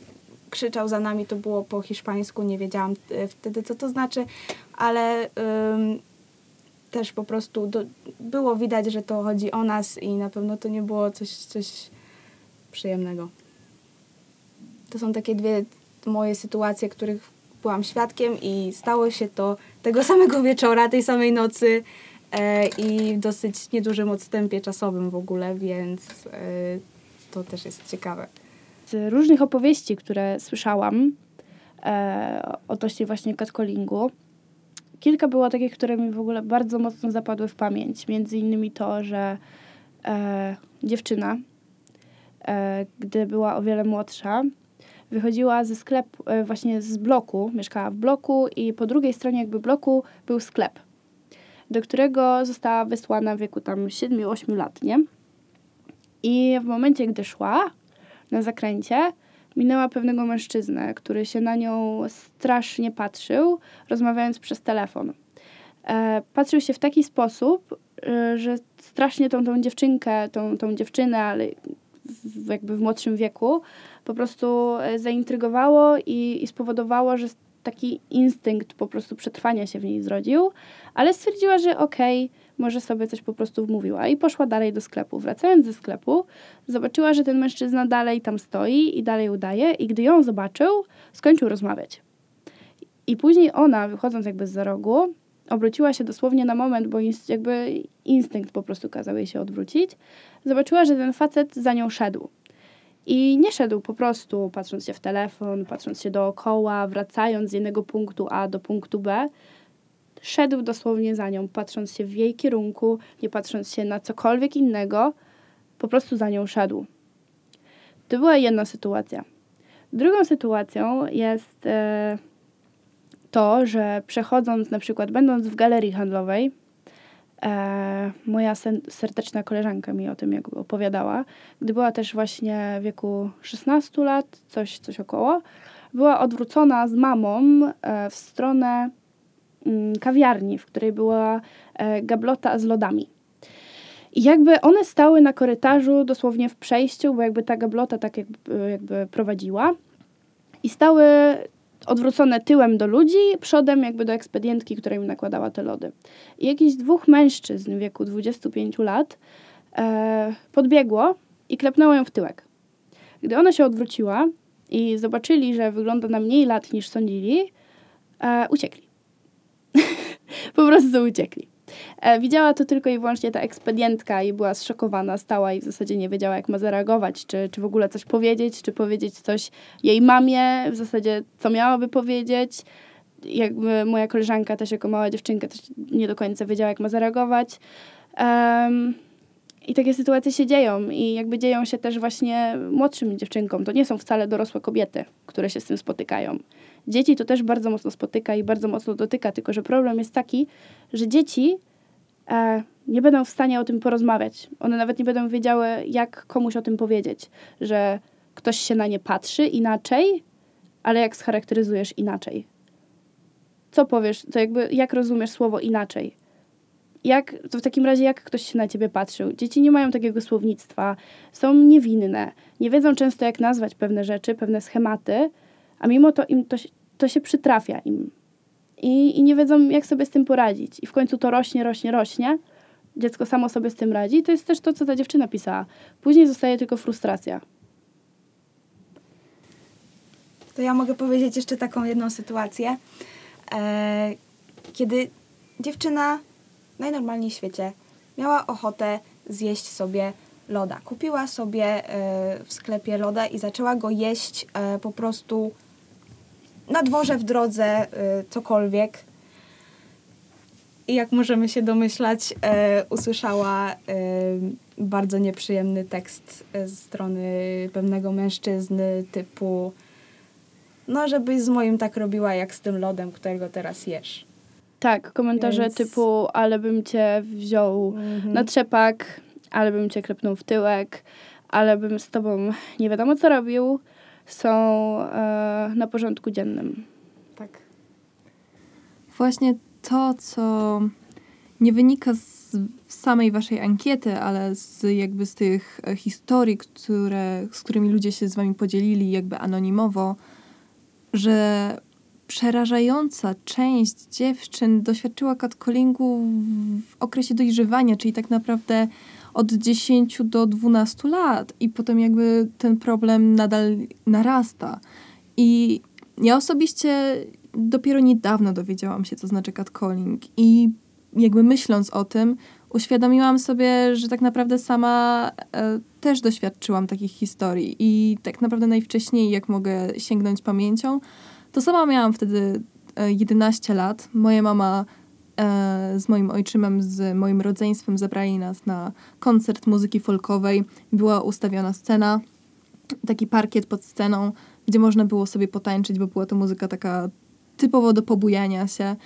krzyczał za nami, to było po hiszpańsku, nie wiedziałam e, wtedy, co to znaczy, ale też po prostu do, było widać, że to chodzi o nas i na pewno to nie było coś, coś przyjemnego. To są takie dwie moje sytuacje, których byłam świadkiem i stało się to tego samego wieczora, tej samej nocy e, i w dosyć niedużym odstępie czasowym w ogóle, więc e, to też jest ciekawe różnych opowieści, które słyszałam e, odnośnie właśnie catcallingu, kilka było takich, które mi w ogóle bardzo mocno zapadły w pamięć. Między innymi to, że e, dziewczyna, e, gdy była o wiele młodsza, wychodziła ze sklepu, e, właśnie z bloku, mieszkała w bloku i po drugiej stronie jakby bloku był sklep, do którego została wysłana w wieku tam 7-8 lat, nie? I w momencie, gdy szła, na zakręcie minęła pewnego mężczyznę, który się na nią strasznie patrzył, rozmawiając przez telefon. E, patrzył się w taki sposób, e, że strasznie tą, tą dziewczynkę, tą, tą dziewczynę, ale w, jakby w młodszym wieku, po prostu e, zaintrygowało i, i spowodowało, że taki instynkt po prostu przetrwania się w niej zrodził, ale stwierdziła, że okej, okay, może sobie coś po prostu wmówiła. I poszła dalej do sklepu. Wracając ze sklepu, zobaczyła, że ten mężczyzna dalej tam stoi i dalej udaje. I gdy ją zobaczył, skończył rozmawiać. I później ona, wychodząc jakby z za rogu, obróciła się dosłownie na moment, bo inst- jakby instynkt po prostu kazał jej się odwrócić. Zobaczyła, że ten facet za nią szedł. I nie szedł po prostu patrząc się w telefon, patrząc się dookoła, wracając z jednego punktu A do punktu B. Szedł dosłownie za nią, patrząc się w jej kierunku, nie patrząc się na cokolwiek innego, po prostu za nią szedł. To była jedna sytuacja. Drugą sytuacją jest e, to, że przechodząc, na przykład będąc w galerii handlowej, e, moja sen- serdeczna koleżanka mi o tym jakby opowiadała, gdy była też właśnie w wieku 16 lat, coś, coś około, była odwrócona z mamą e, w stronę kawiarni, w której była e, gablota z lodami. I jakby one stały na korytarzu, dosłownie w przejściu, bo jakby ta gablota tak jakby, jakby prowadziła. I stały odwrócone tyłem do ludzi, przodem jakby do ekspedientki, która im nakładała te lody. I jakichś dwóch mężczyzn w wieku 25 lat e, podbiegło i klepnęło ją w tyłek. Gdy ona się odwróciła i zobaczyli, że wygląda na mniej lat niż sądzili, e, uciekli. po prostu uciekli. E, widziała to tylko i wyłącznie ta ekspedientka i była zszokowana, stała i w zasadzie nie wiedziała, jak ma zareagować, czy, czy w ogóle coś powiedzieć, czy powiedzieć coś jej mamie, w zasadzie co miałaby powiedzieć. Jakby moja koleżanka też jako mała dziewczynka też nie do końca wiedziała, jak ma zareagować. Um, I takie sytuacje się dzieją i jakby dzieją się też właśnie młodszym dziewczynkom. To nie są wcale dorosłe kobiety, które się z tym spotykają. Dzieci to też bardzo mocno spotyka i bardzo mocno dotyka, tylko że problem jest taki, że dzieci e, nie będą w stanie o tym porozmawiać. One nawet nie będą wiedziały, jak komuś o tym powiedzieć, że ktoś się na nie patrzy inaczej, ale jak scharakteryzujesz inaczej. Co powiesz, to jakby, jak rozumiesz słowo inaczej? Jak, to w takim razie, jak ktoś się na ciebie patrzył? Dzieci nie mają takiego słownictwa, są niewinne, nie wiedzą często, jak nazwać pewne rzeczy, pewne schematy, a mimo to im to, to się przytrafia im. I, I nie wiedzą, jak sobie z tym poradzić. I w końcu to rośnie, rośnie, rośnie. Dziecko samo sobie z tym radzi. To jest też to, co ta dziewczyna pisała. Później zostaje tylko frustracja. To ja mogę powiedzieć jeszcze taką jedną sytuację, e, kiedy dziewczyna najnormalniej w świecie miała ochotę zjeść sobie loda. Kupiła sobie e, w sklepie loda i zaczęła go jeść e, po prostu na dworze, w drodze, e, cokolwiek. I jak możemy się domyślać, e, usłyszała e, bardzo nieprzyjemny tekst ze strony pewnego mężczyzny typu no, żebyś z moim tak robiła jak z tym lodem, którego teraz jesz. Tak, komentarze Więc- typu ale bym cię wziął Mhm. na trzepak, ale bym cię klepnął w tyłek, ale bym z tobą nie wiadomo co robił, są e, na porządku dziennym. Tak. Właśnie to, co nie wynika z samej waszej ankiety, ale z jakby z tych e, historii, które, z którymi ludzie się z wami podzielili jakby anonimowo, że przerażająca część dziewczyn doświadczyła catcallingu w okresie dojrzewania, czyli tak naprawdę od 10 do 12 lat i potem jakby ten problem nadal narasta. I ja osobiście dopiero niedawno dowiedziałam się, co znaczy catcalling i jakby myśląc o tym, uświadomiłam sobie, że tak naprawdę sama e, też doświadczyłam takich historii i tak naprawdę najwcześniej, jak mogę sięgnąć pamięcią, to sama miałam wtedy e, 11 lat. Moja mama z moim ojczymem, z moim rodzeństwem zabrali nas na koncert muzyki folkowej. Była ustawiona scena, taki parkiet pod sceną, gdzie można było sobie potańczyć, bo była to muzyka taka typowo do pobujania się.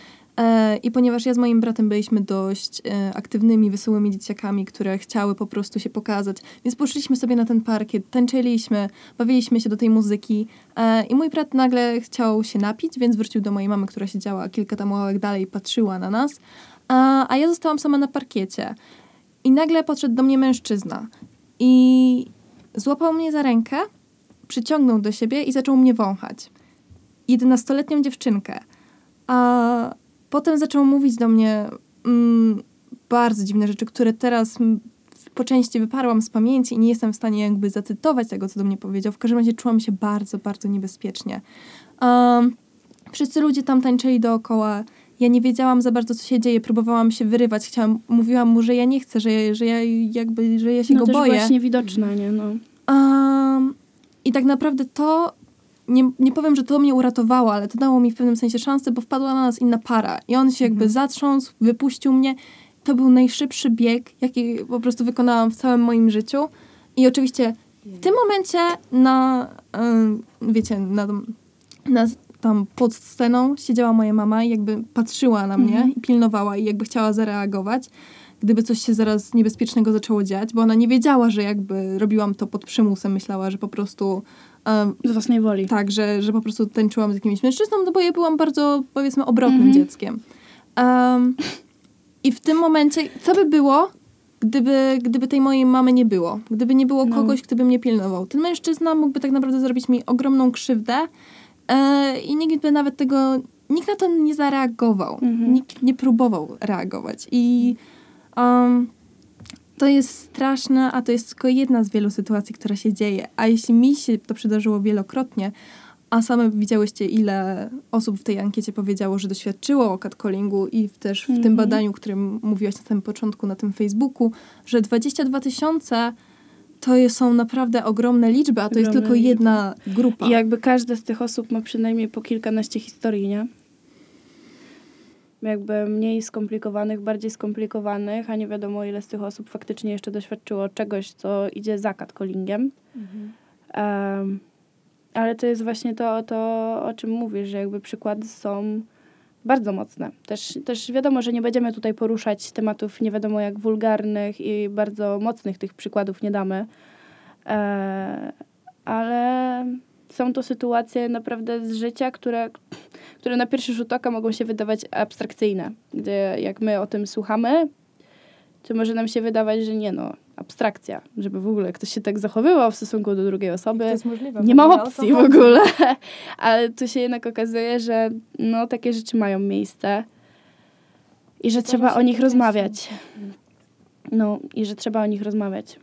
E, I ponieważ ja z moim bratem byliśmy dość e, aktywnymi, wesołymi dzieciakami, które chciały po prostu się pokazać, więc poszliśmy sobie na ten parkiet, tańczyliśmy, bawiliśmy się do tej muzyki e, i mój brat nagle chciał się napić, więc wrócił do mojej mamy, która siedziała kilka tam ławek dalej i patrzyła na nas, a, a ja zostałam sama na parkiecie. I nagle podszedł do mnie mężczyzna i złapał mnie za rękę, przyciągnął do siebie i zaczął mnie wąchać. Jedenastoletnią dziewczynkę. A potem zaczął mówić do mnie: mm, bardzo dziwne rzeczy, które teraz po części wyparłam z pamięci i nie jestem w stanie jakby zacytować tego, co do mnie powiedział. W każdym razie czułam się bardzo, bardzo niebezpiecznie. Um, wszyscy ludzie tam tańczyli dookoła. Ja nie wiedziałam za bardzo, co się dzieje. Próbowałam się wyrywać. Chciałam, mówiłam mu, że ja nie chcę, że, że ja jakby, że ja się no go też boję. byłaś niewidoczna, nie? No. Um, I tak naprawdę to, nie, nie powiem, że to mnie uratowało, ale to dało mi w pewnym sensie szansę, bo wpadła na nas inna para. I on się jakby zatrząsł, wypuścił mnie. To był najszybszy bieg, jaki po prostu wykonałam w całym moim życiu. I oczywiście w tym momencie na, wiecie, na, na tam pod sceną siedziała moja mama i jakby patrzyła na mnie Mhm. i pilnowała i jakby chciała zareagować, gdyby coś się zaraz niebezpiecznego zaczęło dziać, bo ona nie wiedziała, że jakby robiłam to pod przymusem. Myślała, że po prostu Z własnej woli. tak, że, że po prostu tańczyłam z jakimś mężczyzną, no bo ja byłam bardzo, powiedzmy, obrotnym Mhm. dzieckiem. Um, I w tym momencie, co by było, gdyby, gdyby tej mojej mamy nie było? Gdyby nie było No. kogoś, kto by mnie pilnował? Ten mężczyzna mógłby tak naprawdę zrobić mi ogromną krzywdę e, i nikt by nawet tego, nikt na to nie zareagował. Mhm. Nikt nie próbował reagować. I um, to jest straszne, a to jest tylko jedna z wielu sytuacji, która się dzieje. A jeśli mi się to przydarzyło wielokrotnie, a same widziałyście, ile osób w tej ankiecie powiedziało, że doświadczyło catcallingu i w, też w tym Mhm. badaniu, którym mówiłaś na samym początku na tym Facebooku, że 22 tysiące to są naprawdę ogromne liczby, a to jest Ogromne tylko liczby. jedna grupa. I jakby każda z tych osób ma przynajmniej po kilkanaście historii, nie? Jakby mniej skomplikowanych, bardziej skomplikowanych, a nie wiadomo ile z tych osób faktycznie jeszcze doświadczyło czegoś, co idzie za catcallingiem. Em, ale to jest właśnie to, to, o czym mówisz, że jakby przykłady są bardzo mocne. Też, też wiadomo, że nie będziemy tutaj poruszać tematów nie wiadomo jak wulgarnych i bardzo mocnych tych przykładów nie damy. E, ale są to sytuacje naprawdę z życia, które, które na pierwszy rzut oka mogą się wydawać abstrakcyjne. Gdzie jak my o tym słuchamy, to może nam się wydawać, że nie no, abstrakcja, żeby w ogóle ktoś się tak zachowywał w stosunku do drugiej osoby. To jest możliwe. Nie ma opcji w ogóle. Ale tu się jednak okazuje, że no, takie rzeczy mają miejsce i że trzeba o nich rozmawiać. No i że trzeba o nich rozmawiać.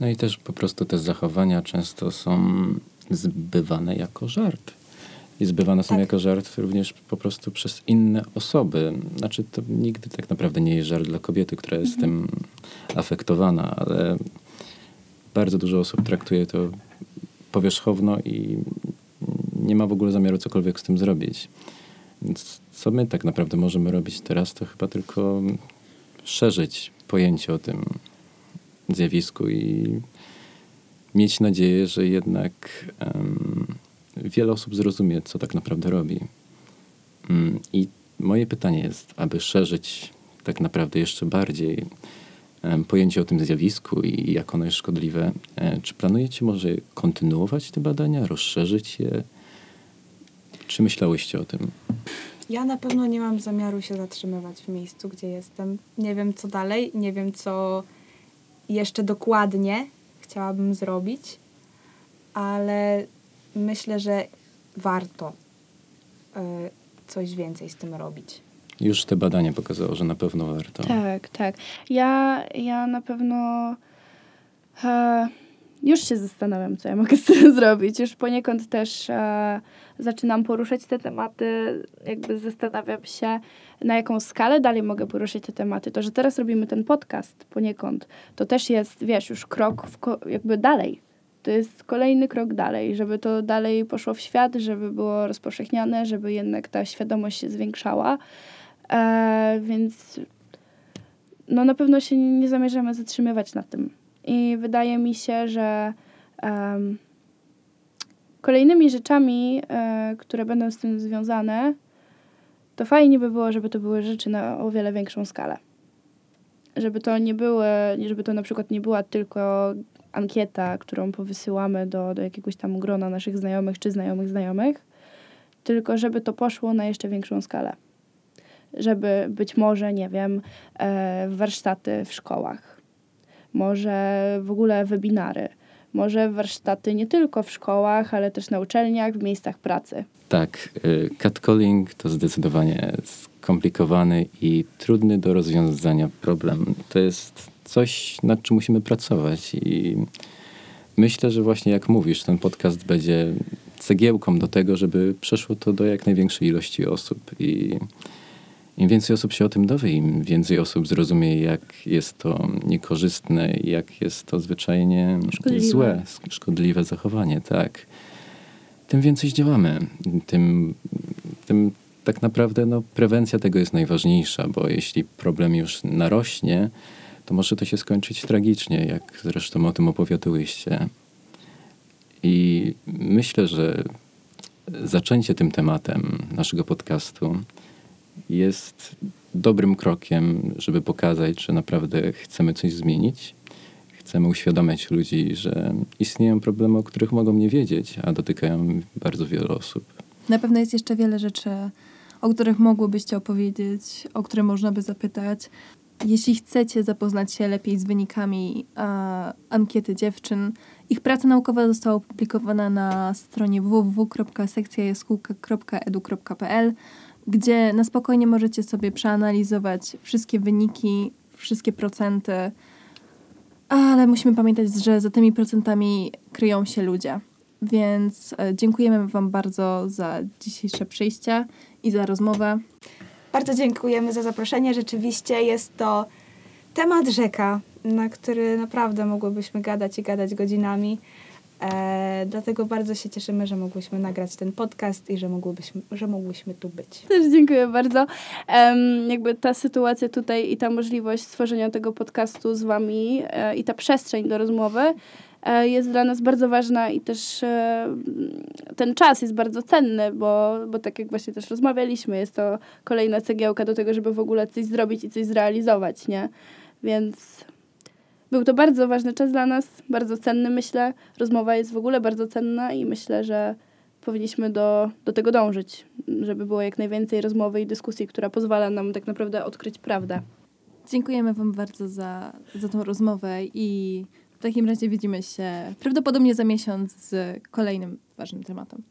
No i też po prostu te zachowania często są zbywane jako żart. I zbywane są Tak. jako żart również po prostu przez inne osoby. Znaczy to nigdy tak naprawdę nie jest żart dla kobiety, która jest tym afektowana, ale bardzo dużo osób traktuje to powierzchowno i nie ma w ogóle zamiaru cokolwiek z tym zrobić. Więc co my tak naprawdę możemy robić teraz, to chyba tylko szerzyć pojęcie o tym zjawisku i mieć nadzieję, że jednak em, wiele osób zrozumie, co tak naprawdę robi. Mm, I moje pytanie jest, aby szerzyć tak naprawdę jeszcze bardziej pojęcie o tym zjawisku i jak ono jest szkodliwe, e, czy planujecie może kontynuować te badania, rozszerzyć je? Czy myślałyście o tym? Ja na pewno nie mam zamiaru się zatrzymywać w miejscu, gdzie jestem. Nie wiem, co dalej, nie wiem, co jeszcze dokładnie chciałabym zrobić, ale myślę, że warto y, coś więcej z tym robić. Już te badania pokazało, że na pewno warto. Tak, tak. Ja, ja na pewno e, już się zastanawiam, co ja mogę z tym zrobić. Już poniekąd też e, zaczynam poruszać te tematy, jakby zastanawiam się, na jaką skalę dalej mogę poruszyć te tematy. To, że teraz robimy ten podcast poniekąd, to też jest, wiesz, już krok w ko- jakby dalej. To jest kolejny krok dalej, żeby to dalej poszło w świat, żeby było rozpowszechniane, żeby jednak ta świadomość się zwiększała. E, więc no na pewno się nie zamierzamy zatrzymywać na tym. I wydaje mi się, że em, kolejnymi rzeczami, e, które będą z tym związane, to fajnie by było, żeby to były rzeczy na o wiele większą skalę. Żeby to nie były, żeby to na przykład nie była tylko ankieta, którą powysyłamy do, do jakiegoś tam grona naszych znajomych czy znajomych znajomych, tylko żeby to poszło na jeszcze większą skalę żeby być może, nie wiem, e, warsztaty w szkołach, może w ogóle webinary, może warsztaty nie tylko w szkołach, ale też na uczelniach, w miejscach pracy. Tak, y, catcalling to zdecydowanie skomplikowany i trudny do rozwiązania problem. To jest coś, nad czym musimy pracować i myślę, że właśnie jak mówisz, ten podcast będzie cegiełką do tego, żeby przeszło to do jak największej ilości osób i im więcej osób się o tym dowie, im więcej osób zrozumie, jak jest to niekorzystne, jak jest to zwyczajnie Szkodliwe. złe, szkodliwe zachowanie, tak. Tym więcej działamy, tym, tym tak naprawdę no, prewencja tego jest najważniejsza, bo jeśli problem już narośnie, to może to się skończyć tragicznie, jak zresztą o tym opowiadałyście. I myślę, że zaczęcie tym tematem naszego podcastu jest dobrym krokiem, żeby pokazać, że naprawdę chcemy coś zmienić. Chcemy uświadamiać ludzi, że istnieją problemy, o których mogą nie wiedzieć, a dotykają bardzo wiele osób. Na pewno jest jeszcze wiele rzeczy, o których mogłybyście opowiedzieć, o które można by zapytać. Jeśli chcecie zapoznać się lepiej z wynikami a, ankiety dziewczyn, ich praca naukowa została opublikowana na stronie www.sekcjajaskółka.edu.pl, gdzie na spokojnie możecie sobie przeanalizować wszystkie wyniki, wszystkie procenty, ale musimy pamiętać, że za tymi procentami kryją się ludzie. Więc e, dziękujemy Wam bardzo za dzisiejsze przyjście i za rozmowę. Bardzo dziękujemy za zaproszenie. Rzeczywiście jest to temat rzeka, na który naprawdę mogłybyśmy gadać i gadać godzinami. E, dlatego bardzo się cieszymy, że mogłyśmy nagrać ten podcast i że mogłybyśmy, że mogłyśmy tu być. Też dziękuję bardzo. Em, jakby ta sytuacja tutaj i ta możliwość stworzenia tego podcastu z wami e, i ta przestrzeń do rozmowy jest dla nas bardzo ważna i też e, ten czas jest bardzo cenny, bo, bo tak jak właśnie też rozmawialiśmy, jest to kolejna cegiełka do tego, żeby w ogóle coś zrobić i coś zrealizować, nie? Więc był to bardzo ważny czas dla nas, bardzo cenny myślę. Rozmowa jest w ogóle bardzo cenna i myślę, że powinniśmy do, do tego dążyć, żeby było jak najwięcej rozmowy i dyskusji, która pozwala nam tak naprawdę odkryć prawdę. Dziękujemy Wam bardzo za, za tą rozmowę i w takim razie widzimy się prawdopodobnie za miesiąc z kolejnym ważnym tematem.